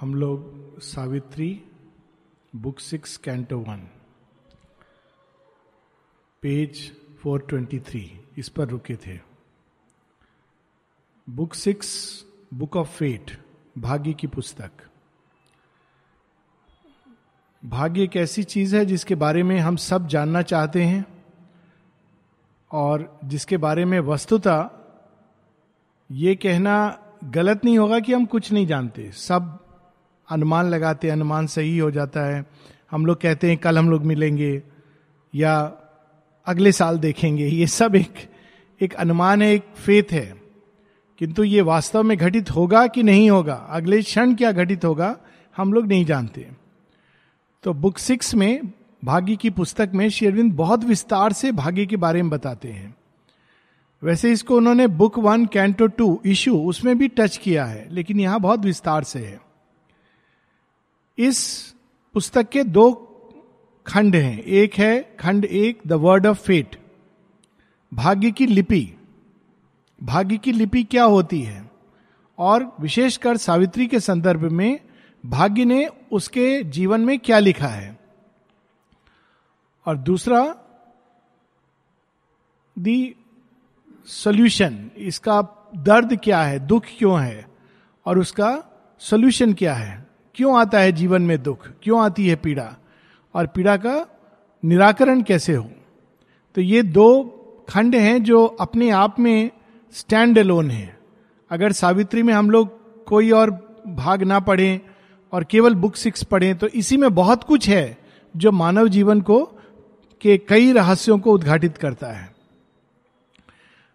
हम लोग Savitri, book six, canto one, page 423 इस पर रुके थे। Book six, book of fate, भाग्य की पुस्तक। भाग्य एक ऐसी चीज़ है जिसके बारे में हम सब जानना चाहते हैं और जिसके बारे में वस्तुता ये कहना गलत नहीं होगा कि हम कुछ नहीं जानते। सब अनुमान लगाते, अनुमान सही हो जाता है। हम लोग कहते हैं, कल हम लोग मिलेंगे या अगले साल देखेंगे। ये सब एक एक अनुमान है, एक फेथ है। किंतु ये वास्तव में घटित होगा कि नहीं होगा? अगले क्षण क्या घटित होगा, हम लोग नहीं जानते। तो बुक सिक्स में, भाग्य की पुस्तक में शेरविंद बहुत विस्तार से भाग्य के बारे में बताते हैं। वैसे इसको उन्होंने book one, canto two, issue उसमें भी टच किया है, लेकिन यहाँ बहुत विस्तार से है। इस पुस्तक के दो खंड हैं। एक है खंड एक, द वर्ड ऑफ़ फेट। भाग्य की लिपि। भाग्य की लिपि क्या होती है? और विशेषकर सावित्री के संदर्भ में भाग्य ने उसके जीवन में क्या लिखा है? और दूसरा, दी सोल्यूशन। इसका दर्द क्या है? दुख क्यों है? और उसका सोल्यूशन क्या है? क्यों आता है जीवन में दुख? क्यों आती है पीड़ा? और पीड़ा का निराकरण कैसे हो? तो ये दो खंड हैं जो अपने आप में स्टैंड अलोन है। अगर सावित्री में हम लोग कोई और भाग ना पढ़ें और केवल बुक सिक्स पढ़ें तो इसी में बहुत कुछ है जो मानव जीवन को, के कई रहस्यों को उद्घाटित करता है।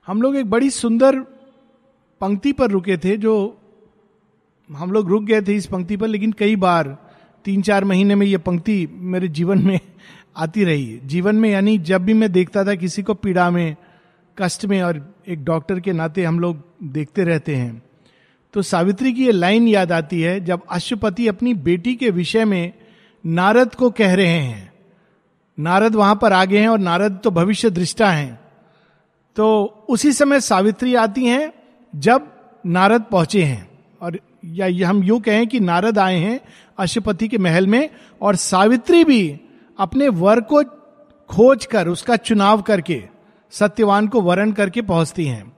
हम लोग एक बड़ी सुंदर पंक्ति पर रुके थे जो हम लोग रुक गए थे इस पंक्ति पर, लेकिन कई बार तीन चार महीने में ये पंक्ति मेरे जीवन में आती रही। जीवन में यानी जब भी मैं देखता था किसी को पीड़ा में, कष्ट में और एक डॉक्टर के नाते हम लोग देखते रहते हैं। तो सावित्री की ये लाइन याद आती है, जब अश्वपति अपनी बेटी के विषय में नारद को कह रहे हैं। नारद वहाँ पर आगे हैं और नारद तो भविष्य दृष्टा हैं। तो उसी समय सावित्री आती हैं, जब नारद पहुँचे हैं और या ये हम यू कहें कि नारद आए हैं अशुपति के महल में और सावित्री भी अपने वर को खोज कर उसका चुनाव करके, सत्यवान को वरण करके पहुँचती हैं।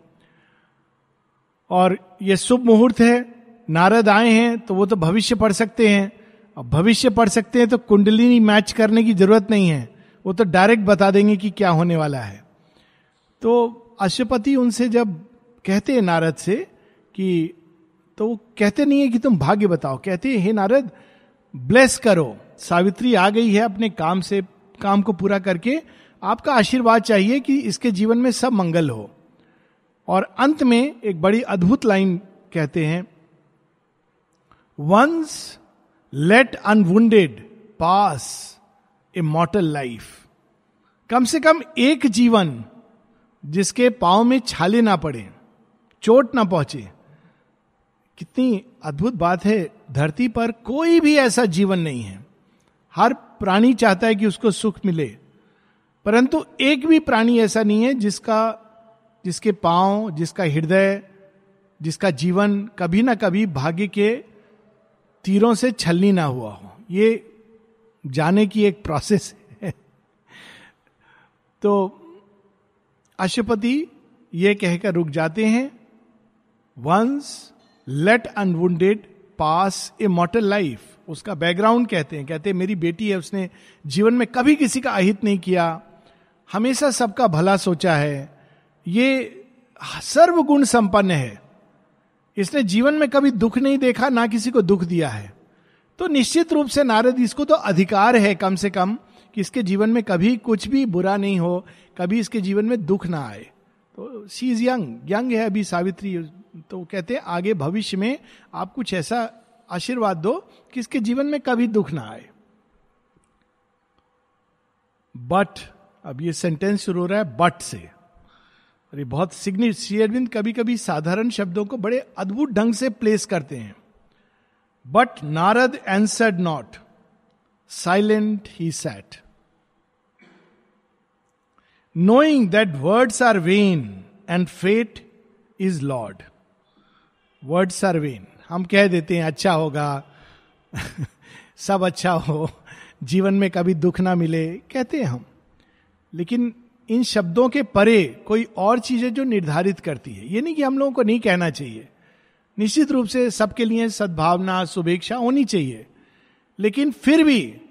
और ये शुभ मुहूर्त है, नारद आए हैं तो वो तो भविष्य पढ़ सकते हैं। अब भविष्य पढ़ सकते हैं तो कुंडलिनी मैच करने की ज़रूरत नहीं है। वो तो डायरेक्ट बता देंगे कि क्या होने वाला है। तो अशुपति उनसे जब कहते हैं नारद से कि तो वो कहते नहीं है कि तुम भाग्य बताओ। कहते हैं नारद ब्लेस करो। सावित्री आ गई है अपने काम से, काम को पूरा करके। आपका आशीर्वाद चाहिए कि इसके जीवन में सब मंगल हो। और अंत में एक बड़ी अद्भुत लाइन कहते हैं once let unwounded pass a mortal life कम से कम एक जीवन जिसके पाव में छाले ना पड़े, चोट ना पहुँचे कितनी अद्भुत बात है, धरती पर कोई भी ऐसा जीवन नहीं है। हर प्राणी चाहता है कि उसको सुख मिले, परंतु एक भी प्राणी ऐसा नहीं है जिसका, जिसके पाँव, जिसका हृदय, जिसका जीवन कभी ना कभी भाग्य के तीरों से छलनी ना हुआ हो। ये जाने की एक प्रोसेस है। तो अशुपति ये कहकर रुक जाते हैं। Once let unwounded pass a mortal life उसका बैकग्राउंड कहते हैं। कहते हैं, मेरी बेटी है, उसने जीवन में कभी किसी का अहित नहीं किया। हमेशा सबका भला सोचा है। ये सर्वगुण संपन्न है। इसने जीवन में कभी दुख नहीं देखा, ना किसी को दुख दिया है। तो निश्चित रूप से नारद इसको तो अधिकार है कम से कम कि इसके जीवन में कभी कुछ भी बुरा नहीं हो, कभी इसके जीवन में दुख ना आए। तो शी इज़ यंग यंग है अभी सावित्री तो कहते हैं, आगे भविष्य में आप कुछ ऐसा आशीर्वाद दो कि इसके जीवन में कभी दुख ना आए. बट अब ये सेंटेंस शुरू हो रहा है बट से। अरे बहुत सिग्निफिकेंट कभी कभी साधारण शब्दों को बड़े अद्भुत ढंग से प्लेस करते हैं। But Narad answered not silent he sat knowing that words are vain and fate is lord word सर्वेन हम कह देते हैं अच्छा होगा। सब अच्छा हो। जीवन में कभी दुख ना मिले। कहते हैं हम। लेकिन इन शब्दों के परे कोई और चीज़ें जो निर्धारित करती है। ये नहीं कि हम लोगों को नहीं कहना चाहिए। निश्चित रूप से सबके लिए सद्भावना, शुभेच्छा होनी चाहिए। लेकिन फिर भी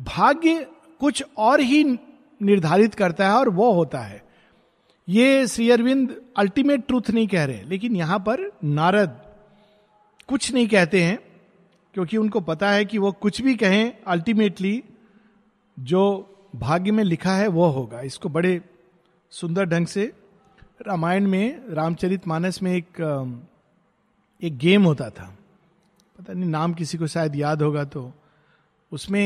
भाग्य कुछ और ही निर्धारित करता है और वो होता है। ये श्री अरविंद अल्टीमेट ट्रूथ नहीं कह रहे, लेकिन यहाँ पर नारद कुछ नहीं कहते हैं, क्योंकि उनको पता है कि वो कुछ भी कहें अल्टीमेटली जो भाग्य में लिखा है वो होगा। इसको बड़े सुंदर ढंग से रामायण में, रामचरित मानस में एक एक गेम होता था। पता नहीं नाम किसी को शायद याद होगा तो। उसमें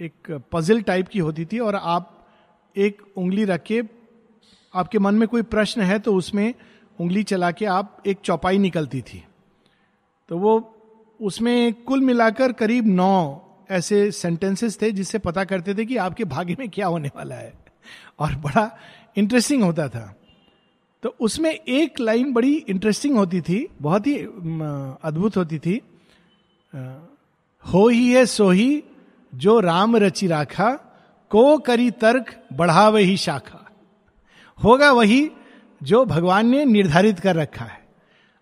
एक पजल टाइप की होती थी और आप एक उंगली रख के आपके मन में कोई प्रश्न है तो उसमें उंगली चला के आप एक चौपाई निकलती थी। तो वो उसमें कुल मिलाकर करीब नौ ऐसे सेंटेंसेस थे जिससे पता करते थे कि आपके भाग्य में क्या होने वाला है। और बड़ा इंटरेस्टिंग होता था। तो उसमें एक लाइन बड़ी इंटरेस्टिंग होती थी, बहुत ही अद्भुत होती थी। हो ही है सो ही, जो राम रचि राखा, को करी तर्क बढ़ावे ही शाखा। होगा वही जो भगवान ने निर्धारित कर रखा है।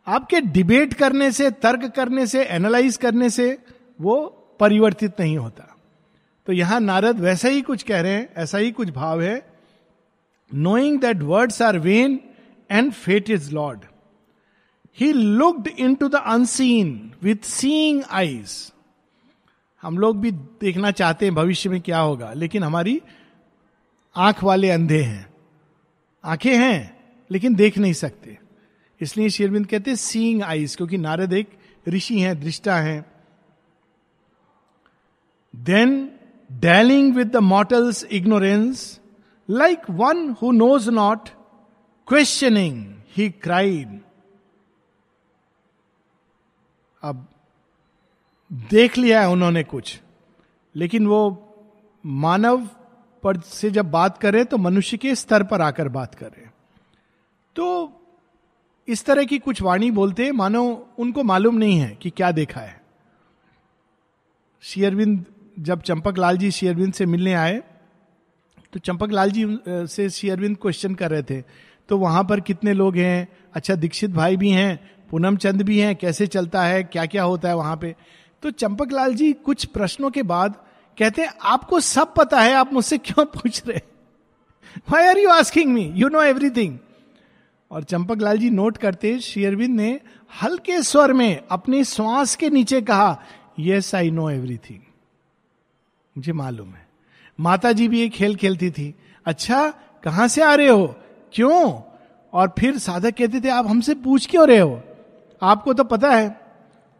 आपके डिबेट करने से, तर्क करने से एनालाइज करने से वो परिवर्तित नहीं होता। तो यहाँ नारद वैसा ही कुछ कह रहे हैं, ऐसा ही कुछ भाव है। Knowing that words are vain and fate is lord he looked into the unseen with seeing eyes हम लोग भी देखना चाहते हैं भविष्य में क्या होगा, लेकिन हमारी आँख वाले अंधे हैं। आँखें हैं, लेकिन देख नहीं सकते। इसलिए शेरविंद कहते हैं सीइंग आईज क्योंकि नारद एक ऋषि हैं, दृष्टा हैं। Then dealing with the mortal's ignorance like one who knows not questioning he cried अब, देख लिया है उन्होंने कुछ, लेकिन वो मानव पर से जब बात करें तो मनुष्य के स्तर पर आकर बात करें। तो इस तरह की कुछ वाणी बोलते मानो उनको मालूम नहीं है कि क्या देखा है। शेयरविंद जब चंपक लाल जी शेयरविंद से मिलने आए तो चंपक लाल जी से शेयरविंद क्वेश्चन कर रहे थे तो वहाँ पर कितने लोग हैं? अच्छा दीक्षित भाई भी हैं, पूनम चंद भी हैं, कैसे चलता है क्या क्या होता है वहाँ पे? तो चंपक लाल जी कुछ प्रश्नों के बाद कहते हैं, आपको सब पता है, आप मुझसे क्यों पूछ रहे why are you asking me you know everything और चंपक लाल जी नोट करते शेयरविंद ने हल्के स्वर में अपने श्वास के नीचे कहा यस आई नो एवरीथिंग मुझे मालूम है। माता जी भी एक खेल खेलती थी। अच्छा कहाँ से आ रहे हो? क्यों? और फिर साधक कहते थे, आप हमसे पूछ क्यों रहे हो? आपको तो पता है।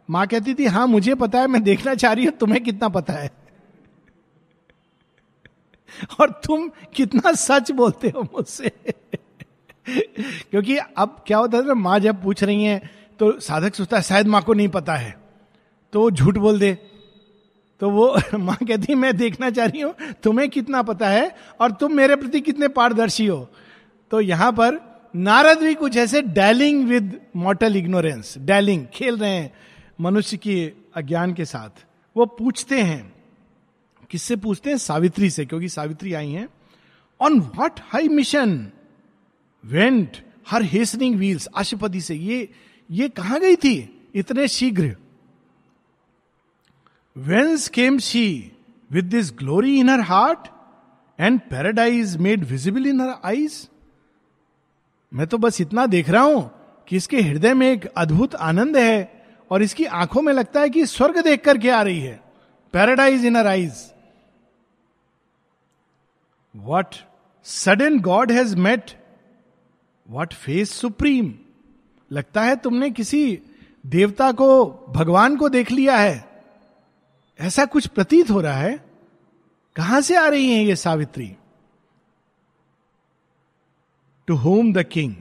माँ कहती थी हाँ मुझे पता है, मैं देखना चाह रही हूँ, तुम्हें कितना पता है? और तुम कितना सच बोलते हो मुझसे? क्योंकि अब क्या होता है ना माँ जब पूछ रही है तो साधक सोचता है, शायद माँ को नहीं पता है। तो वो झूठ बोल दे। तो वो माँ कहती मैं देखना चाह रही हूँ, तुम्हें कितना पता है और तुम मेरे प्रति कितने पारदर्शी हो? तो यहाँ पर नारद भी कुछ ऐसे dallying with mortal ignorance dallying खेल रहे हैं मनुष्य की अज्ञान के साथ। वो पूछते हैं किससे पूछते हैं? सावित्री से, क्योंकि सावित्री आई हैं। On what high mission went her hastening wheels Ashwapati से। ये ये कहाँ गई थी? इतने शीघ्र। Whence came she with this glory in her heart and paradise made visible in her eyes मैं तो बस इतना देख रहा हूँ कि इसके हृदय में एक अद्भुत आनंद है और इसकी आँखों में लगता है कि स्वर्ग देख करके आ रही है। Paradise in her eyes what sudden god has met what face supreme लगता है तुमने किसी देवता को, भगवान को देख लिया है। ऐसा कुछ प्रतीत हो रहा है? कहाँ से आ रही है ये Savitri? To whom the king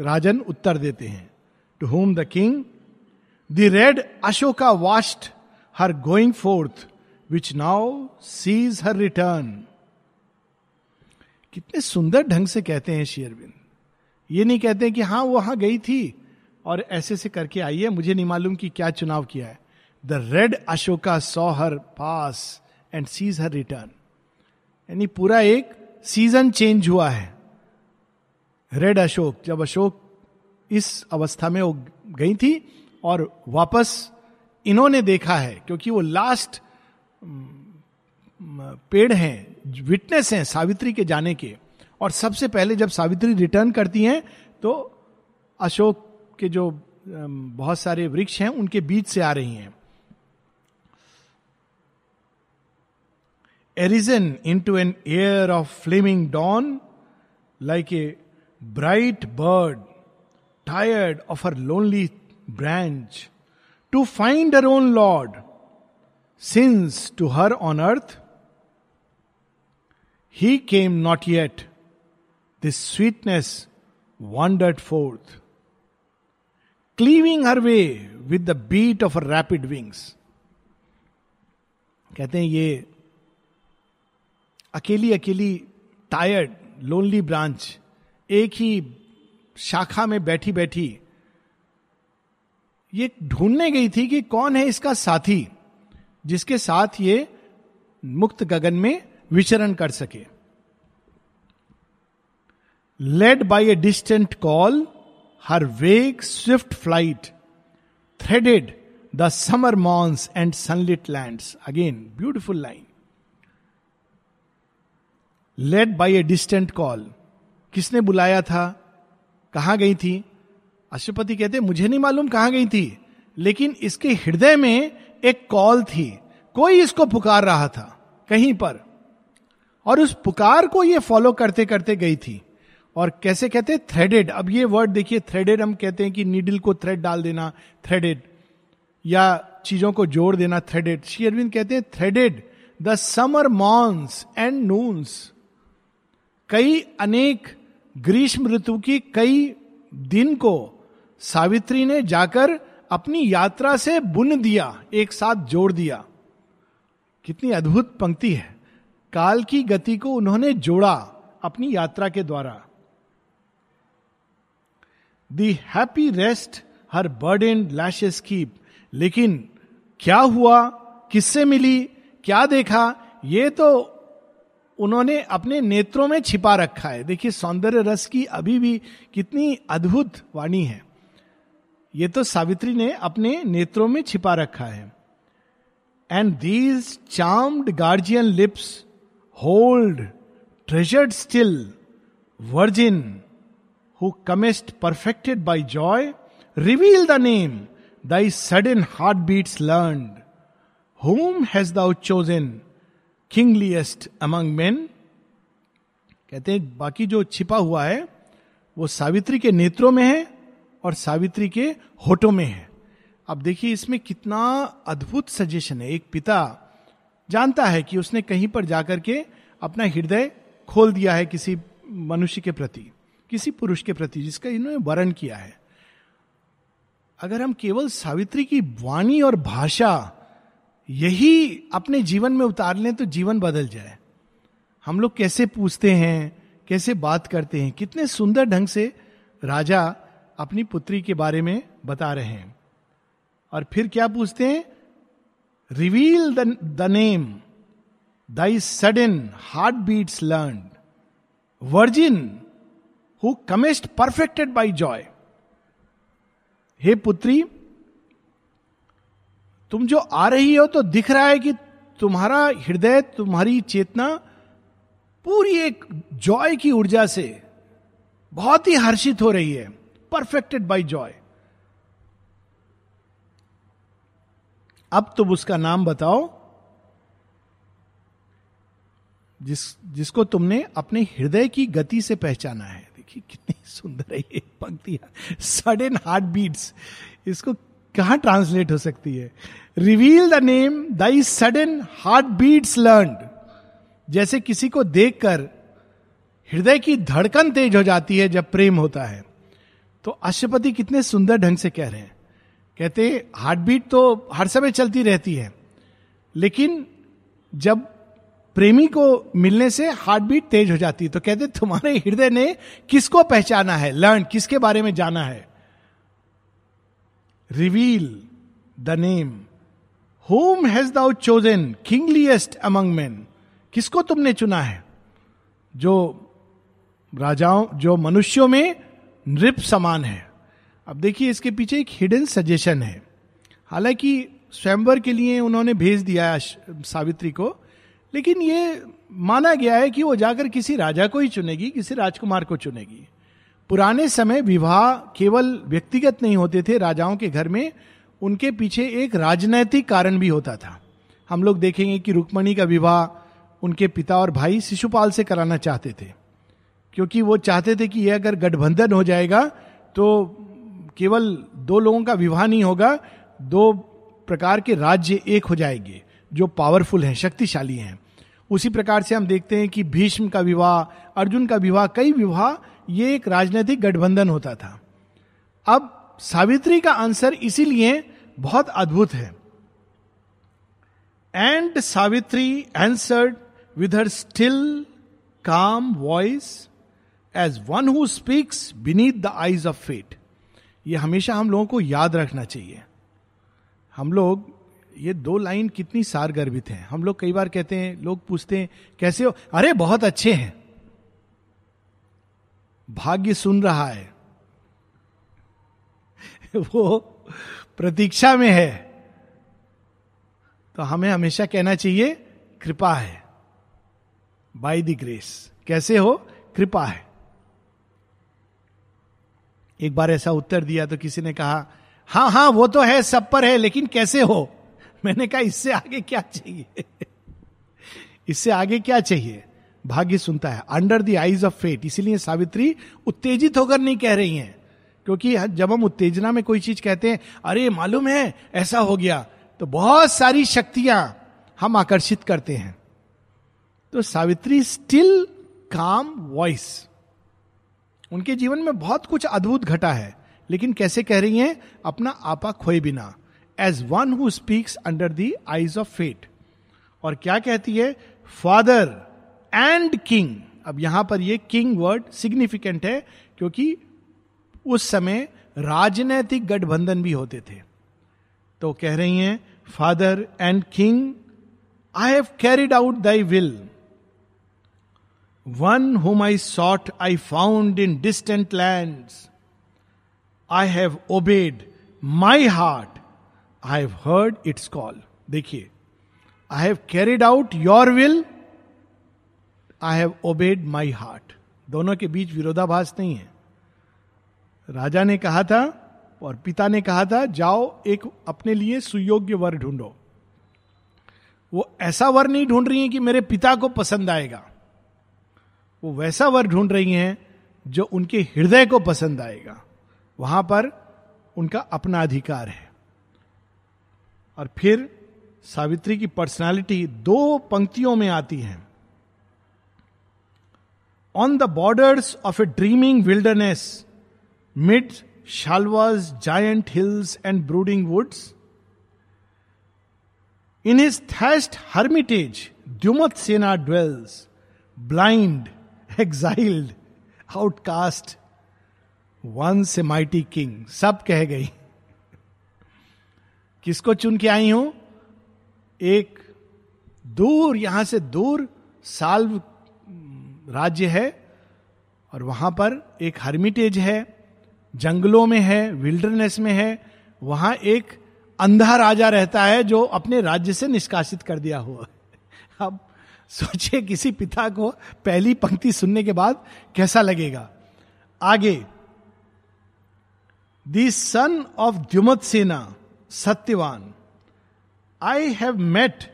राजन उत्तर देते हैं। To whom the king the red Ashoka watched her going forth which now sees her return कितने सुंदर ढंग से कहते हैं शेयरबिंद ये नहीं कहते हैं कि हाँ वो वहाँ गई थी और ऐसे से करके आई है, मुझे नहीं मालूम कि क्या चुनाव किया है। The red Ashoka saw her pass and sees her return यानी पूरा एक सीज़न चेंज हुआ है। रेड अशोक जब अशोक इस अवस्था में वो गई थी और वापस इन्होंने देखा है, क्योंकि वो लास्ट पेड़ हैं विटनेस हैं सावित्री के जाने के। और सबसे पहले जब सावित्री रिटर्न करती हैं तो अशोक के जो बहुत सारे वृक्ष हैं, उनके बीच से आ रही हैं। Arisen into an air of flaming dawn like a bright bird tired of her lonely branch to find her own lord since to her on earth he came not yet this sweetness wandered forth, cleaving her way with the beat of her rapid wings. कहते हैं ये अकेली अकेली tired lonely branch एक ही शाखा में बैठी बैठी ये ढूँढने गई थी कि कौन है इसका साथी जिसके साथ ये मुक्त गगन में विचरण कर सके। Led by a distant call her vague swift flight threaded the summer morns and sunlit land again beautiful line led by a distant call किसने बुलाया था? कहाँ गई थी? अशुपति कहते, मुझे नहीं मालूम कहाँ गई थी, लेकिन इसके हृदय में एक कॉल थी। कोई इसको पुकार रहा था, कहीं पर। और उस पुकार को ये फॉलो करते करते गई थी। और कैसे कहते? हैं थ्रेडेड अब ये वर्ड देखिए थ्रेडेड हम कहते हैं कि नीडल को थ्रेड डाल देना थ्रेडेड या चीज़ों को जोड़ देना थ्रेडेड श्री अरविंद कहते हैं threaded the summer morns and noons कई अनेक ग्रीष्म ऋतु की कई दिन को सावित्री ने जाकर अपनी यात्रा से बुन दिया, एक साथ जोड़ दिया। कितनी अद्भुत पंक्ति है। काल की गति को उन्होंने जोड़ा अपनी यात्रा के द्वारा। The happy rest her bird and lashes keep लेकिन क्या हुआ? किससे मिली? क्या देखा? ये तो उन्होंने अपने नेत्रों में छिपा रखा है। देखिए, सौंदर्य रस की अभी भी कितनी अद्भुत वाणी है। ये तो सावित्री ने अपने नेत्रों में छिपा रखा है। And these charmed guardian lips hold treasured still virgin who comest perfected by joy reveal the name thy sudden heart beats learn whom has thou chosen kingliest among men कहते हैं, बाकी जो छिपा हुआ है, वो सावित्री के नेत्रों में है और सावित्री के होठों में है। अब देखिए, इसमें कितना अद्भुत सजेशन है। एक पिता जानता है कि उसने कहीं पर जाकर के अपना हृदय खोल दिया है किसी मनुष्य के प्रति, किसी पुरुष के प्रति, जिसका इन्होंने वर्ण किया है। अगर हम केवल सावित्री की वाणी और भाषा यही अपने जीवन में उतार लें तो जीवन बदल जाए। हम लोग कैसे पूछते हैं, कैसे बात करते हैं, कितने सुंदर ढंग से राजा अपनी पुत्री के बारे में बता रहे हैं। और फिर क्या पूछते हैं? Reveal the name thy sudden heart beats learn virgin who comest perfected by joy हे पुत्री, तुम जो आ रही हो तो दिख रहा है कि तुम्हारा हृदय, तुम्हारी चेतना पूरी एक जॉय की ऊर्जा से बहुत ही हर्षित हो रही है परफेक्टेड बाई जॉय अब तुम उसका नाम बताओ। जिस, जिसको तुमने अपने हृदय की गति से पहचाना है। देखिए, कितनी सुंदर है ये पंक्ति। सडन हार्ट बीट्स इसको कहा ट्रांसलेट हो सकती है? Reveal the name thy sudden heart beats learn जैसे किसी को देखकर हृदय की धड़कन तेज हो जाती है जब प्रेम होता है। तो अश्वपति कितने सुंदर ढंग से कह रहे हैं। कहते हार्ट बीट तो हर समय चलती रहती है, लेकिन जब प्रेमी को मिलने से हार्ट बीट तेज हो जाती है तो कहते तुम्हारे हृदय ने किसको पहचाना है? लर्न किसके बारे में जाना है? Reveal the name whom has thou chosen kingliest among man किसको तुमने चुना है? जो राजाओं, जो मनुष्यों में नृप समान है। अब देखिए, इसके पीछे एक हिडन सजेशन है। हालाँकि स्वयंवर के लिए उन्होंने भेज दिया सावित्री को, लेकिन ये माना गया है कि वो जाकर किसी राजा को ही चुनेगी, किसी राजकुमार को चुनेगी। पुराने समय विवाह केवल व्यक्तिगत नहीं होते थे, राजाओं के घर में उनके पीछे एक राजनैतिक कारण भी होता था। हम लोग देखेंगे कि रुक्मणी का विवाह उनके पिता और भाई शिशुपाल से कराना चाहते थे, क्योंकि वो चाहते थे कि यह अगर गठबंधन हो जाएगा तो केवल दो लोगों का विवाह नहीं होगा, दो प्रकार के राज्य एक हो जाएँगे, जो पावरफुल हैं, शक्तिशाली हैं। उसी प्रकार से हम देखते हैं कि भीष्म का विवाह, अर्जुन का विवाह, कई विवाह, ये एक राजनीतिक गठबंधन होता था। अब सावित्री का आंसर इसीलिए बहुत अद्भुत है। And Savitri answered with her still calm voice as one who speaks beneath the eyes of fate ये हमेशा हम लोगों को याद रखना चाहिए। हम लोग, ये दो लाइन कितनी सार गर्भित है। हम लोग कई बार कहते हैं, लोग पूछते हैं, कैसे हो? अरे, बहुत अच्छे हैं। भाग्य सुन रहा है। वो प्रतीक्षा में है। तो हमें हमेशा कहना चाहिए, कृपा है। By the grace. कैसे हो? कृपा है। एक बार ऐसा उत्तर दिया तो किसी ने कहा हाँ हाँ वो तो है, सब पर है, लेकिन कैसे हो? मैंने कहा, इससे आगे क्या चाहिए? इससे आगे क्या चाहिए? भाग्य सुनता है, under the eyes of fate, इसीलिए सावित्री उत्तेजित होकर नहीं कह रही हैं, क्योंकि जब हम उत्तेजना में कोई चीज़ कहते हैं, अरे, मालूम है, ऐसा हो गया तो बहुत सारी शक्तियाँ हम आकर्षित करते हैं। तो सावित्री स्टिल काम वॉइस उनके जीवन में बहुत कुछ अद्भुत घटा है, लेकिन कैसे कह रही हैं, अपना आपा खोए बिना as one who speaks under the eyes of fate और क्या कहती है फादर एंड किंग अब यहाँ पर ये किंग वर्ड सिग्निफिकेंट है, क्योंकि उस समय राजनैतिक गठबंधन भी होते थे। तो कह रही हैं father and king I have carried out thy will one whom I sought I found in distant land I have obeyed my heart I have heard its call देखिए I have carried out your will I have obeyed my heart दोनों के बीच विरोधाभास नहीं है। राजा ने कहा था और पिता ने कहा था, जाओ एक अपने लिए सुयोग्य वर ढूंढो। वो ऐसा वर नहीं ढूंढ रही है कि मेरे पिता को पसंद आएगा। वो वैसा वर ढूंढ रही हैं जो उनके हृदय को पसंद आएगा। वहाँ पर उनका अपना अधिकार है। और फिर सावित्री की पर्सनालिटी दो पंक्तियों में आती है। On the borders of a dreaming wilderness mid Shalwa's giant hills and brooding woods in his thatched hermitage Dyumatsena dwells blind exiled outcast once mighty king सब कह गई। किसको चुन के आई हूँ? एक दूर, यहाँ से दूर साल्व राज्य है और वहाँ पर एक हर्मिटेज है, जंगलों में है विल्डरनेस में है। वहाँ एक अंधा राजा रहता है जो अपने राज्य से निष्कासित कर दिया हुआ अब सोचिए किसी पिता को पहली पंक्ति सुनने के बाद कैसा लगेगा। आगे, दी son of Dyumatsena Satyavan I have met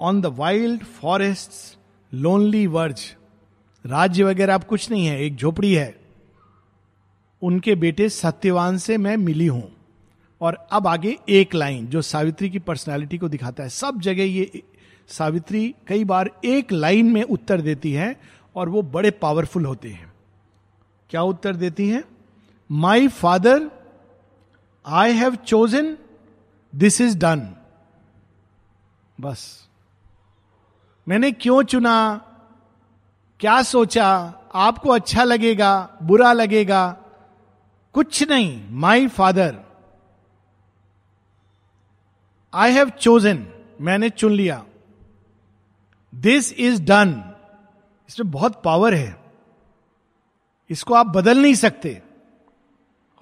on the wild forest lonely verge राज्य वगैरह अब कुछ नहीं है, एक झोपड़ी है। उनके बेटे सत्यवान से मैं मिली हूँ। और अब आगे एक लाइन जो सावित्री की पर्सनालिटी को दिखाता है। सब जगह ये सावित्री कई बार एक लाइन में उत्तर देती है और वो बड़े पावरफुल होते हैं। क्या उत्तर देती हैं? My father I have chosen this is done बस। मैंने क्यों चुना? क्या सोचा? आपको अच्छा लगेगा, बुरा लगेगा? कुछ नहीं। My father I have chosen मैंने चुन लिया। दिस इज़ डन इसमें बहुत पावर है। इसको आप बदल नहीं सकते।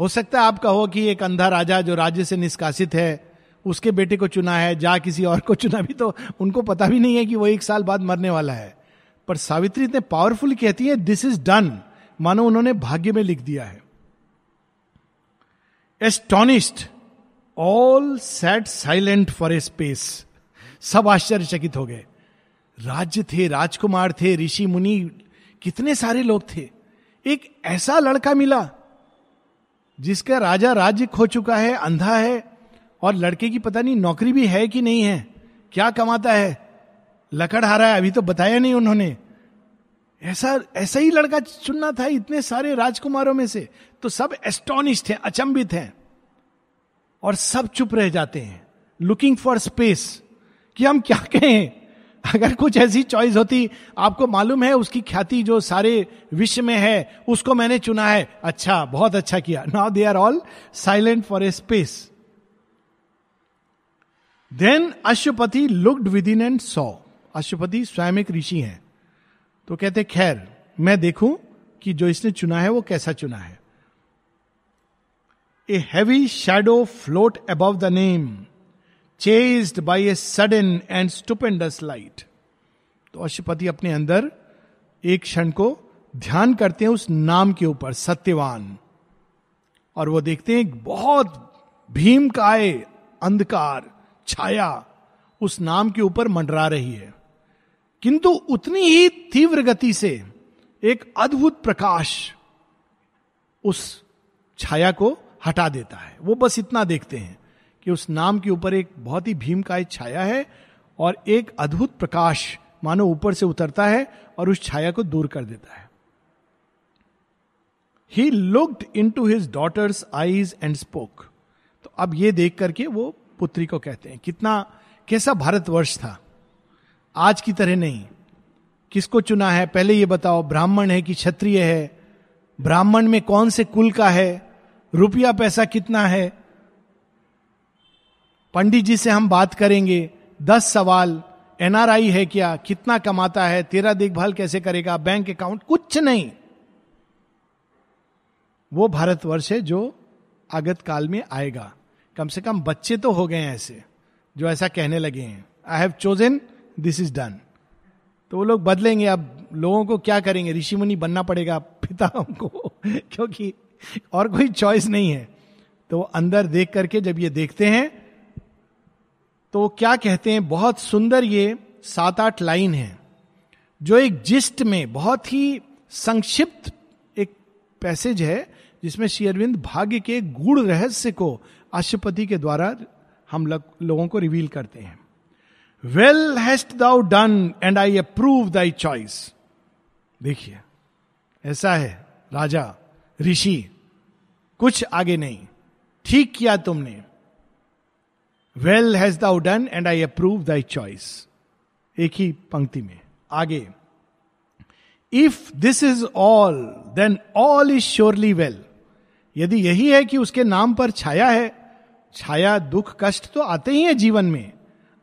हो सकता है आप कहो कि एक अंधा राजा जो राज्य से निष्कासित है, उसके बेटे को चुना है, जा किसी और को चुना भी तो उनको पता भी नहीं है कि वो एक साल बाद मरने वाला है। पर सावित्री इतने पावरफुल कहती है दिस इज़ डन मानो उन्होंने भाग्य में लिख दिया है। Astonished all sat silent for a space सब आश्चर्यचकित हो गए। राज्य थे, राजकुमार थे, ऋषि मुनि, कितने सारे लोग थे। एक ऐसा लड़का मिला, जिसका राजा राज्य खो चुका है, अंधा है, और लड़के की पता नहीं नौकरी भी है कि नहीं है, क्या कमाता है, लकड़ हारा है, अभी तो बताया नहीं उन्होंने। ऐसा ऐसा ही लड़का चुनना था इतने सारे राजकुमारों में से तो सब एस्टोनिस्ट हैं अचंबित हैं, और सब चुप रह जाते हैं लुकिंग फॉर स्पेस कि हम क्या कहें? अगर कुछ ऐसी चॉइस होती, आपको मालूम है उसकी ख्याति जो सारे विश्व में है, उसको मैंने चुना है। अच्छा बहुत अच्छा किया। Now they are all silent for a space then Aswapati looked within and saw Aswapati स्वयं एक ऋषि हैं। तो कहते, खैर, मैं देखूँ कि जो इसने चुना है, वो कैसा चुना है? A heavy shadow float above the name chased by a sudden and stupendous light तो अशुपति अपने अंदर एक क्षण को ध्यान करते हैं उस नाम के ऊपर, सत्यवान। और वो देखते हैं बहुत भीम काय अंधकार, छाया उस नाम के ऊपर मंडरा रही है। किंतु उतनी ही तीव्र गति से एक अद्भुत प्रकाश उस छाया को हटा देता है। वो बस इतना देखते हैं। कि उस नाम के ऊपर एक बहुत ही भीम का छाया है और एक अद्भुत प्रकाश, मानो ऊपर से उतरता है और उस छाया को दूर कर देता है। He looked into his daughter's eyes and spoke तो अब ये देख करके वो पुत्री को कहते हैं, कितना, कैसा भारतवर्ष था? आज की तरह नहीं। किसको चुना है? पहले ये बताओ, ब्राह्मण है कि क्षत्रिय है? ब्राह्मण में कौन से कुल का है? रुपया पैसा कितना है? पंडित जी से हम बात करेंगे। दस सवाल। एनआरआई है क्या? कितना कमाता है? तेरा देखभाल कैसे करेगा? Bank account? कुछ नहीं। वो भारतवर्ष है जो आगत काल में आएगा। कम से कम बच्चे तो हो गए हैं ऐसे, जो ऐसा कहने लगे हैं। I have chosen this is done तो वो लोग बदलेंगे। अब लोगों को क्या करेंगे? ऋषि मुनि बनना पड़ेगा पिताओं को क्योंकि और कोई चॉइस नहीं है। तो अंदर देख करके जब ये देखते हैं तो क्या कहते हैं? बहुत सुंदर ये सात आठ लाइन है, जो एक जिस्ट में बहुत ही संक्षिप्त एक पैसेज है, जिसमें शेयरविंद भाग्य के गुड़ रहस्य को अशुपति के द्वारा हम लोग, लोगों को रिवील करते हैं। Well hast thou done and I approve thy choice देखिए, ऐसा है, राजा, ऋषि, कुछ आगे नहीं। ठीक किया तुमने। Well has thou done and I approve thy choice एक ही पंक्ति में, आगे। If this is all then all is surely well यदि यही है कि उसके नाम पर छाया है, छाया, दुख, कष्ट तो आते ही है जीवन में।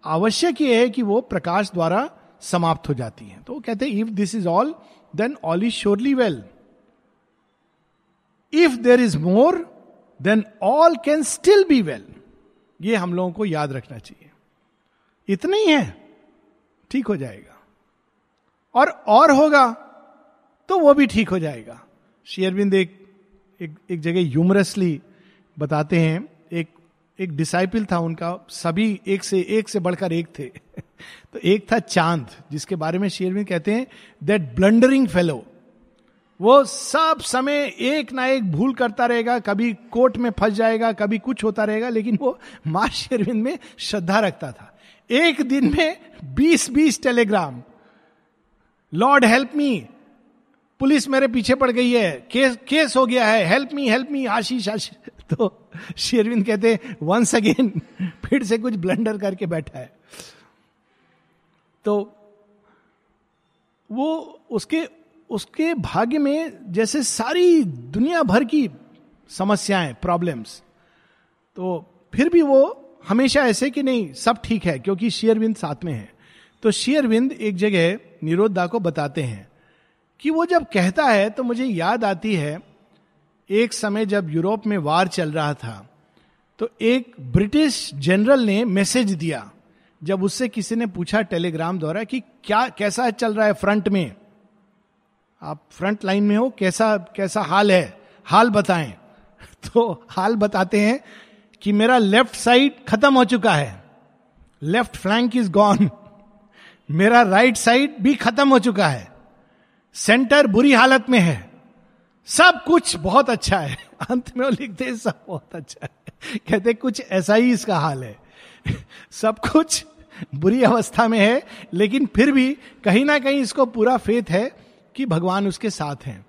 आवश्यक यह है कि वो प्रकाश द्वारा समाप्त हो जाती है। तो वो कहते हैं if this is all then all is surely well if there is more then all can still be well ये हम लोगों को याद रखना चाहिए। इतना ही है ठीक हो जाएगा। और और होगा तो वो भी ठीक हो जाएगा। शेयरबिंद एक एक, एक जगह ह्यूमरसली बताते हैं एक एक डिसाइपल था उनका सभी एक से एक से बढ़कर एक थे। तो एक था चाँद जिसके बारे में शेयरबिंद कहते हैं दैट ब्लंडरिंग फेलो वो सब समय एक ना एक भूल करता रहेगा, कभी कोर्ट में फंस जाएगा, कभी कुछ होता रहेगा, लेकिन वो मार शेरविंद में श्रद्धा रखता था। एक दिन में बीस बीस telegram. Lord, help me. Police मेरे पीछे पड़ गई है। केस केस हो गया है। हेल्प मी हेल्प मी, आशीष आशीष। तो शेरविंद कहते वंस अगेन फिर से कुछ ब्लंडर करके बैठा है। तो वो उसके उसके भाग्य में जैसे सारी दुनिया भर की समस्याएँ प्रॉब्लम्स तो फिर भी वो हमेशा ऐसे कि नहीं, सब ठीक है, क्योंकि शेयरविंद साथ में है। तो शेयरविंद एक जगह निरोधा को बताते हैं कि वो जब कहता है तो मुझे याद आती है, एक समय जब यूरोप में वार चल रहा था तो एक ब्रिटिश जनरल ने मैसेज दिया, जब उससे किसी ने पूछा टेलीग्राम द्वारा कि क्या, कैसा चल रहा है फ्रंट में? आप फ्रंट लाइन में हो, कैसा कैसा हाल है, हाल बताएँ। तो हाल बताते हैं कि मेरा लेफ़्ट साइड खत्म हो चुका है। लेफ़्ट फ्लैंक इज़ गॉन मेरा राइट साइड भी खत्म हो चुका है। सेंटर बुरी हालत में है। सब कुछ बहुत अच्छा है। अंत में वो लिखते हैं, सब बहुत अच्छा है। कहते कुछ ऐसा ही इसका हाल है। सब कुछ बुरी अवस्था में है, लेकिन फिर भी कहीं ना कहीं इसको पूरा फेथ है। कि भगवान उसके साथ हैं।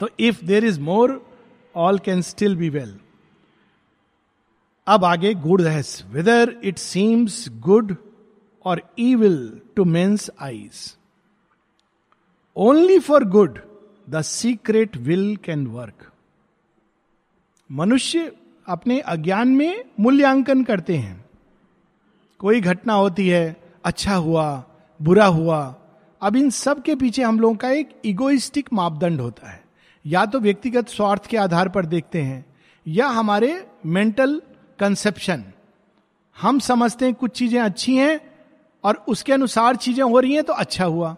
तो if there is more all can still be well अब आगे good has whether it seems good or evil to men's eyes only for good the secret will can work मनुष्य अपने अज्ञान में मूल्यांकन करते हैं। कोई घटना होती है अच्छा हुआ, बुरा हुआ अब इन सब के पीछे हम लोगों का एक इगोइस्टिक मापदंड होता है। या तो व्यक्तिगत स्वार्थ के आधार पर देखते हैं, या हमारे मेंटल कंसेप्शन हम समझते हैं कुछ चीज़ें अच्छी हैं और उसके अनुसार चीज़ें हो रही हैं तो अच्छा हुआ।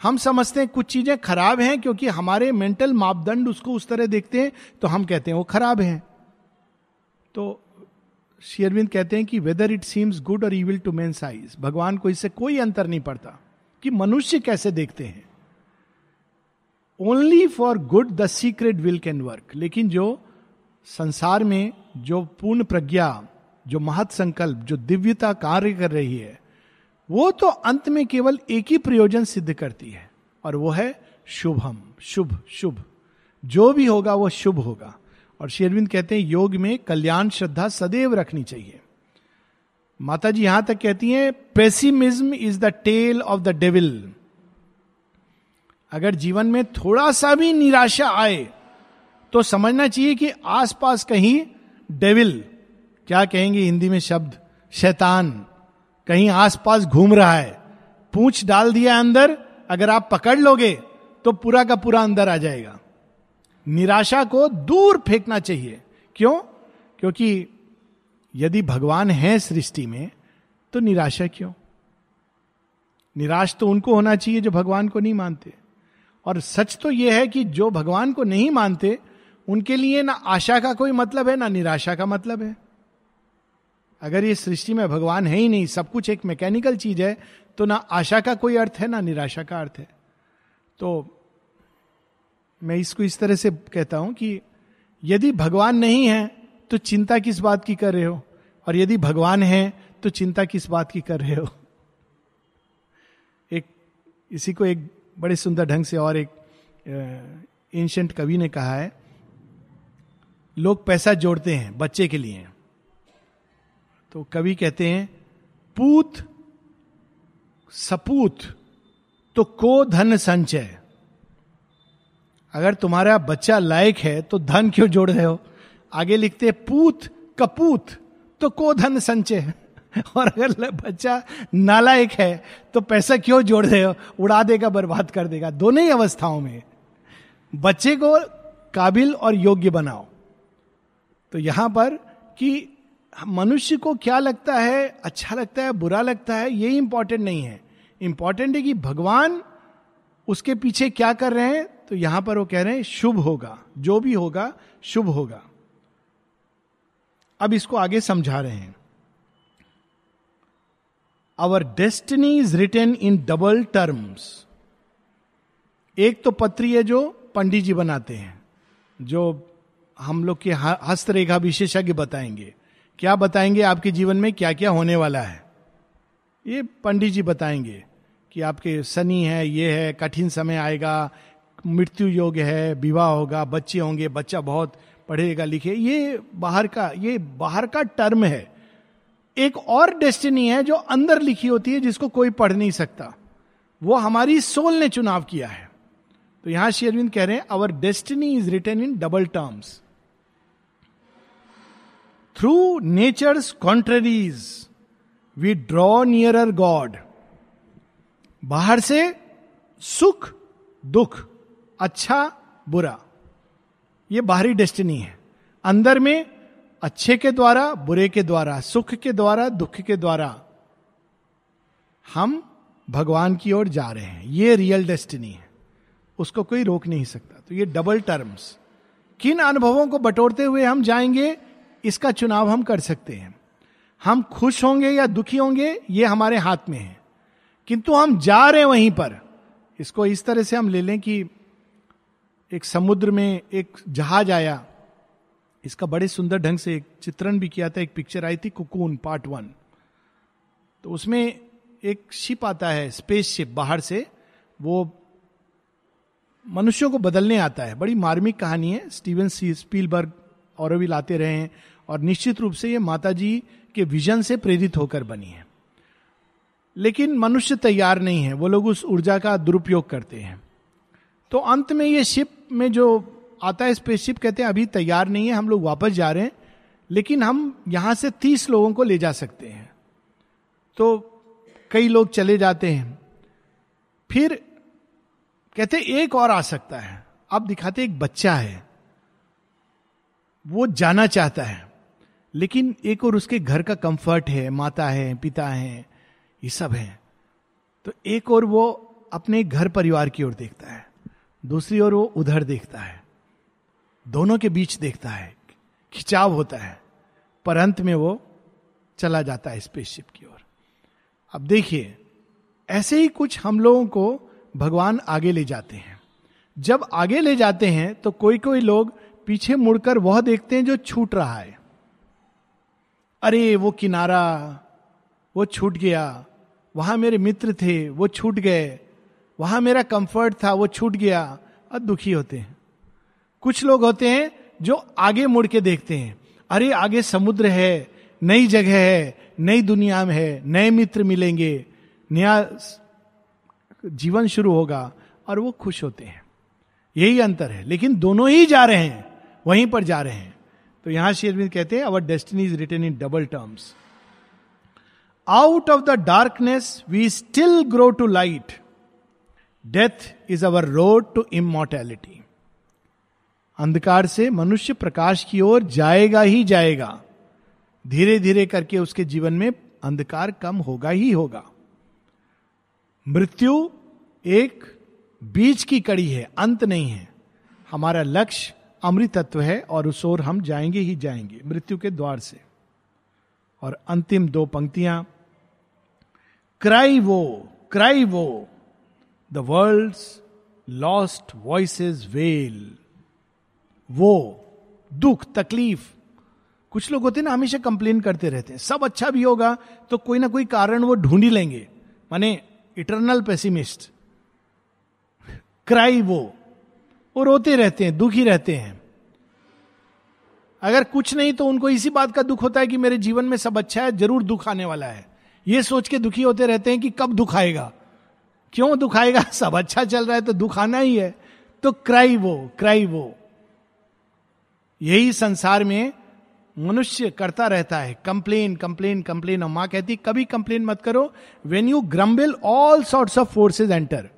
हम समझते हैं कुछ चीज़ें खराब हैं क्योंकि हमारे मेंटल मापदंड उसको उस तरह देखते हैं तो हम कहते हैं वो खराब हैं। तो शेयरविंद कहते हैं कि वेदर इट सीम्स गुड और इविल टू मेन साइज़ भगवान को इससे कोई अंतर नहीं पड़ता। कि मनुष्य कैसे देखते हैं? Only for good the secret will can work लेकिन जो संसार में जो पूर्ण प्रज्ञा, जो महत संकल्प, जो दिव्यता कार्य कर रही है, वो तो अंत में केवल एक ही प्रयोजन सिद्ध करती है, और वो है शुभम, शुभ शुभ। जो भी होगा वो शुभ होगा। और शेरविंद कहते हैं, योग में कल्याण, श्रद्धा सदैव रखनी चाहिए। माता जी यहाँ तक कहती हैं pessimism is the tale of the devil अगर जीवन में थोड़ा सा भी निराशा आए तो समझना चाहिए कि आसपास कहीं डेविल क्या कहेंगे हिंदी में शब्द, शैतान, कहीं आसपास घूम रहा है। पूछ डाल दिया अंदर, अगर आप पकड़ लोगे तो पूरा का पूरा अंदर आ जाएगा। निराशा को दूर फेंकना चाहिए। क्यों? क्योंकि यदि भगवान है सृष्टि में तो निराशा क्यों? निराश तो उनको होना चाहिए जो भगवान को नहीं मानते। और सच तो यह है कि जो भगवान को नहीं मानते, उनके लिए ना आशा का कोई मतलब है, ना निराशा का मतलब है। अगर ये सृष्टि में भगवान है ही नहीं, सब कुछ एक मैकेनिकल चीज़ है तो ना आशा का कोई अर्थ है, ना निराशा का अर्थ है। तो मैं इसको इस तरह से कहता हूँ कि यदि भगवान नहीं है तो चिंता किस बात की कर रहे हो? और यदि भगवान है तो चिंता किस बात की कर रहे हो? एक, इसी को एक बड़े सुंदर ढंग से और एक एंशंट कवि ने कहा है, लोग पैसा जोड़ते हैं, बच्चे के लिए। तो कवि कहते हैं, पूत, सपूत तो को धन संचय। अगर तुम्हारा बच्चा लायक है तो धन क्यों जोड़ रहे हो? आगे लिखते पूत, कपूत तो को धन संचय और अगर बच्चा नालायक है तो पैसा क्यों जोड़ हो? उड़ा देगा, बर्बाद कर देगा। दोनों ही अवस्थाओं में। बच्चे को काबिल और योग्य बनाओ। तो यहाँ पर कि मनुष्य को क्या लगता है? अच्छा लगता है, बुरा लगता है, ये इंपॉर्टेंट नहीं है। इंपॉर्टेंट है कि भगवान उसके पीछे क्या कर रहे हैं? तो यहाँ पर वो कह रहे हैं, शुभ होगा। जो भी होगा, शुभ होगा। अब इसको आगे समझा रहे हैं। Our destiny is written in double terms एक तो पत्री है जो पंडित जी बनाते हैं, जो हम लोग के हस्तरेखा विशेषज्ञ बताएँगे। क्या बताएँगे? आपके जीवन में क्या क्या होने वाला है? ये पंडित जी बताएँगे कि आपके शनि है, ये है, कठिन समय आएगा, मृत्यु योग है, विवाह होगा, बच्चे होंगे, बच्चा बहुत पढ़ेगा लिखे, ये बाहर का, ये बाहर का टर्म है। एक और डेस्टिनी है जो अंदर लिखी होती है, जिसको कोई पढ़ नहीं सकता। वो हमारी सोल ने चुनाव किया है। तो यहाँ शेरविंद कह रहे हैं our destiny is written in double terms through natures countries we draw nearer god बाहर से सुख, दुख अच्छा बुरा। ये बाहरी डेस्टिनी है। अंदर में अच्छे के द्वारा, बुरे के द्वारा, सुख के द्वारा, दुख के द्वारा हम भगवान की ओर जा रहे हैं। ये रियल डेस्टिनी है। उसको कोई रोक नहीं सकता। तो ये डबल टर्म्स किन अनुभवों को बटोरते हुए हम जाएँगे, इसका चुनाव हम कर सकते हैं। हम खुश होंगे या दुखी होंगे, ये हमारे हाथ में है। किंतु हम जा रहे हैं वहीं पर। इसको इस तरह से हम ले लें कि एक समुद्र में एक जहाज़ आया। इसका बड़े सुंदर ढंग से एक चित्रण भी किया था, एक पिक्चर आई थी, कुकून पार्ट वन तो उसमें एक शिप आता है स्पेस शिप बाहर से। वो मनुष्यों को बदलने आता है। बड़ी मार्मिक कहानी है। स्टीवन सी, स्पीलबर्ग और भी लाते रहे हैं और निश्चित रूप से ये माता जी के विजन से प्रेरित होकर बनी है। लेकिन मनुष्य तैयार नहीं है। वो लोग उस ऊर्जा का दुरुपयोग करते हैं। तो अंत में ये शिप में जो आता है स्पेसशिप कहते हैं, अभी तैयार नहीं है, हम लोग वापस जा रहे हैं, लेकिन हम यहाँ से तीस लोगों को ले जा सकते हैं। तो कई लोग चले जाते हैं। फिर कहते एक और आ सकता है। अब दिखाते एक बच्चा है। वो जाना चाहता है, लेकिन एक और उसके घर का कंफर्ट है, माता है, पिता है, ये सब है। तो एक और वो अपने घर परिवार की ओर देखता है। दूसरी ओर वो उधर देखता है। दोनों के बीच देखता है। खिंचाव होता है। पर अंत में वो चला जाता है स्पेसशिप की ओर। अब देखिए, ऐसे ही कुछ हम लोगों को भगवान आगे ले जाते हैं। जब आगे ले जाते हैं तो कोई कोई लोग पीछे मुड़कर वह देखते हैं जो छूट रहा है। अरे, वो किनारा, वो छूट गया। वहाँ मेरे मित्र थे, वो छूट गए। वहाँ मेरा कंफर्ट था, वो छूट गया और दुखी होते हैं। कुछ लोग होते हैं जो आगे मुड़ के देखते हैं, अरे आगे समुद्र है, नई जगह है, नई दुनिया में है, नए मित्र मिलेंगे, नया जीवन शुरू होगा, और वो खुश होते हैं। यही अंतर है, लेकिन दोनों ही जा रहे हैं, वहीं पर जा रहे हैं। तो यहाँ शेरविंद कहते हैं our destiny is written in double terms out of the darkness we still grow to light death is our road to immortality अंधकार से मनुष्य प्रकाश की ओर जाएगा ही जाएगा। धीरे धीरे करके उसके जीवन में अंधकार कम होगा ही होगा। मृत्यु एक बीच की कड़ी है, अंत नहीं है। हमारा लक्ष्य अमृतत्व है और उस ओर हम जाएँगे ही जाएँगे, मृत्यु के द्वार से। और अंतिम दो पंक्तियाँ। Cry woe cry woe the world lost voices wail woe, दुख, तकलीफ़, कुछ लोग होते ना, हमेशा कंप्लेन करते रहते हैं। सब अच्छा भी होगा तो कोई ना कोई कारण वो ढूंढ लेंगे। माने इटरनल पेसिमिस्ट क्राई वो वो रोते रहते हैं, दुखी रहते हैं। अगर कुछ नहीं तो उनको इसी बात का दुख होता है कि मेरे जीवन में सब अच्छा है, ज़रूर दुख आने वाला है। ये सोच के दुखी होते रहते हैं कि कब दुख आएगा। क्यों दुखाएगा? सब अच्छा चल रहा है तो दुख आना ही है। तो क्राई वो क्राई वो। यही संसार में मनुष्य करता रहता है। Complain complain complain. और माँ कहती, कभी कंप्लेन मत करो। When you grumble all sorts of forces enter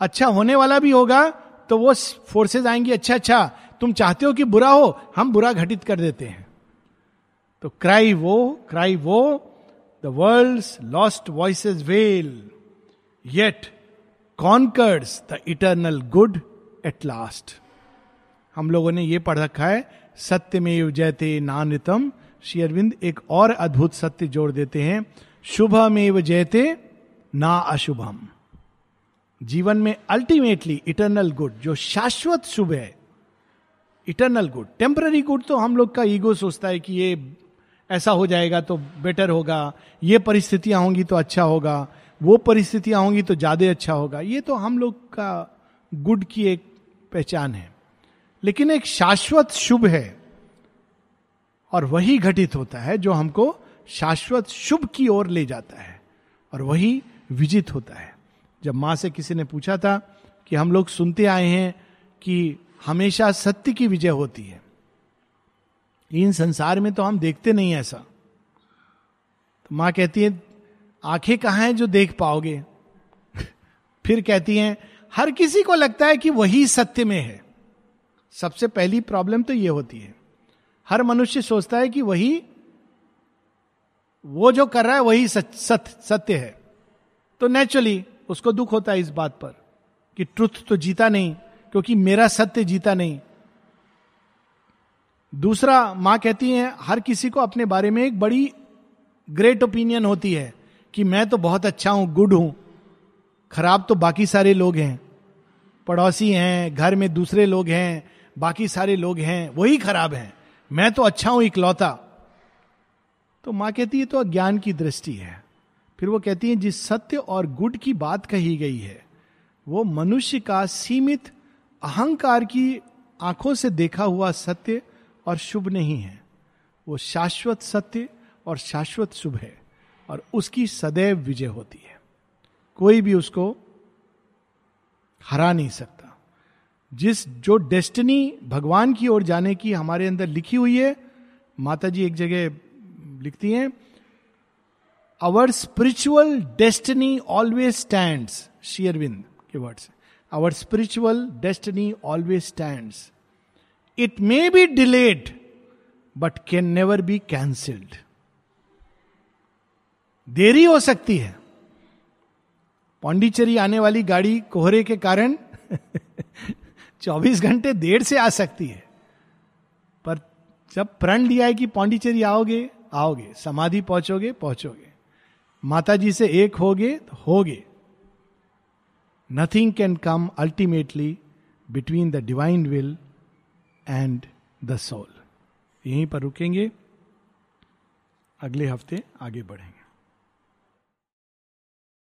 अच्छा होने वाला भी होगा तो वो फोर्सेज आएँगी अच्छा अच्छा तुम चाहते हो कि बुरा हो, हम बुरा घटित कर देते हैं। तो cry woe cry woe the world lost voices wail yet conquers the eternal good at last हम लोगों ने ये पढ़ रखा है सत्य में जयते नानृतम। श्री अरविंद एक और अद्भुत सत्य जोड़ देते हैं, शुभमेव जयते ना अशुभम। जीवन में अल्टीमेटली इटर्नल गुड जो शाश्वत शुभ है इटर्नल गुड टेम्पररी गुड तो हम लोग का ईगो सोचता है कि ये ऐसा हो जाएगा तो बेटर होगा, ये परिस्थितियाँ होंगी तो अच्छा होगा। वो परिस्थितियाँ होंगी तो ज़्यादा अच्छा होगा। ये तो हम लोग का गुड की एक पहचान है। लेकिन एक शाश्वत शुभ है और वही घटित होता है जो हमको शाश्वत शुभ की ओर ले जाता है और वही विजित होता है। जब माँ से किसी ने पूछा था कि हम लोग सुनते आए हैं कि हमेशा सत्य की विजय होती है। इन संसार में तो हम देखते नहीं ऐसा। तो माँ कहती है आँखें कहाँ हैं जो देख पाओगे? फिर कहती हैं, हर किसी को लगता है कि वही सत्य में है। सबसे पहली प्रॉब्लम तो ये होती है। हर मनुष्य सोचता है कि वही, वो जो कर रहा है वही सत्य सत्य है। तो नेचुरली उसको दुख होता है इस बात पर कि ट्रुथ तो जीता नहीं, क्योंकि मेरा सत्य जीता नहीं। दूसरा माँ कहती है, हर किसी को अपने बारे में एक बड़ी ग्रेट ओपिनियन होती है। कि मैं तो बहुत अच्छा हूँ, गुड हूँ। खराब तो बाकी सारे लोग हैं। पड़ोसी हैं, घर में दूसरे लोग हैं, बाकी सारे लोग हैं, वही खराब हैं। मैं तो अच्छा हूँ इकलौता। तो माँ कहती है तो अज्ञान की दृष्टि है। फिर वो कहती है, जिस सत्य और गुड की बात कही गई है, वो मनुष्य का सीमित अहंकार की आँखों से देखा हुआ सत्य और शुभ नहीं है। वो शाश्वत सत्य और शाश्वत शुभ है। और उसकी सदैव विजय होती है। कोई भी उसको हरा नहीं सकता। जिस, जो डेस्टिनी भगवान की ओर जाने की हमारे अंदर लिखी हुई है माता जी एक जगह लिखती हैं our spiritual destiny always stand शेयरविंद के वर्ड से our spiritual destiny always stand it may be delayed but can never be cancelled देरी हो सकती है। पौंडीचेरी आने वाली गाड़ी कोहरे के कारण 24 घंटे देर से आ सकती है। पर जब प्रण लिया है कि पौंडीचेरी आओगे आओगे, समाधि पहुंचोगे पहुंचोगे। माता जी से एक होगे तो होगे। Nothing can come ultimately between the divine will and the soul यहीं पर रुकेंगे। अगले हफ़्ते आगे बढ़ेंगे।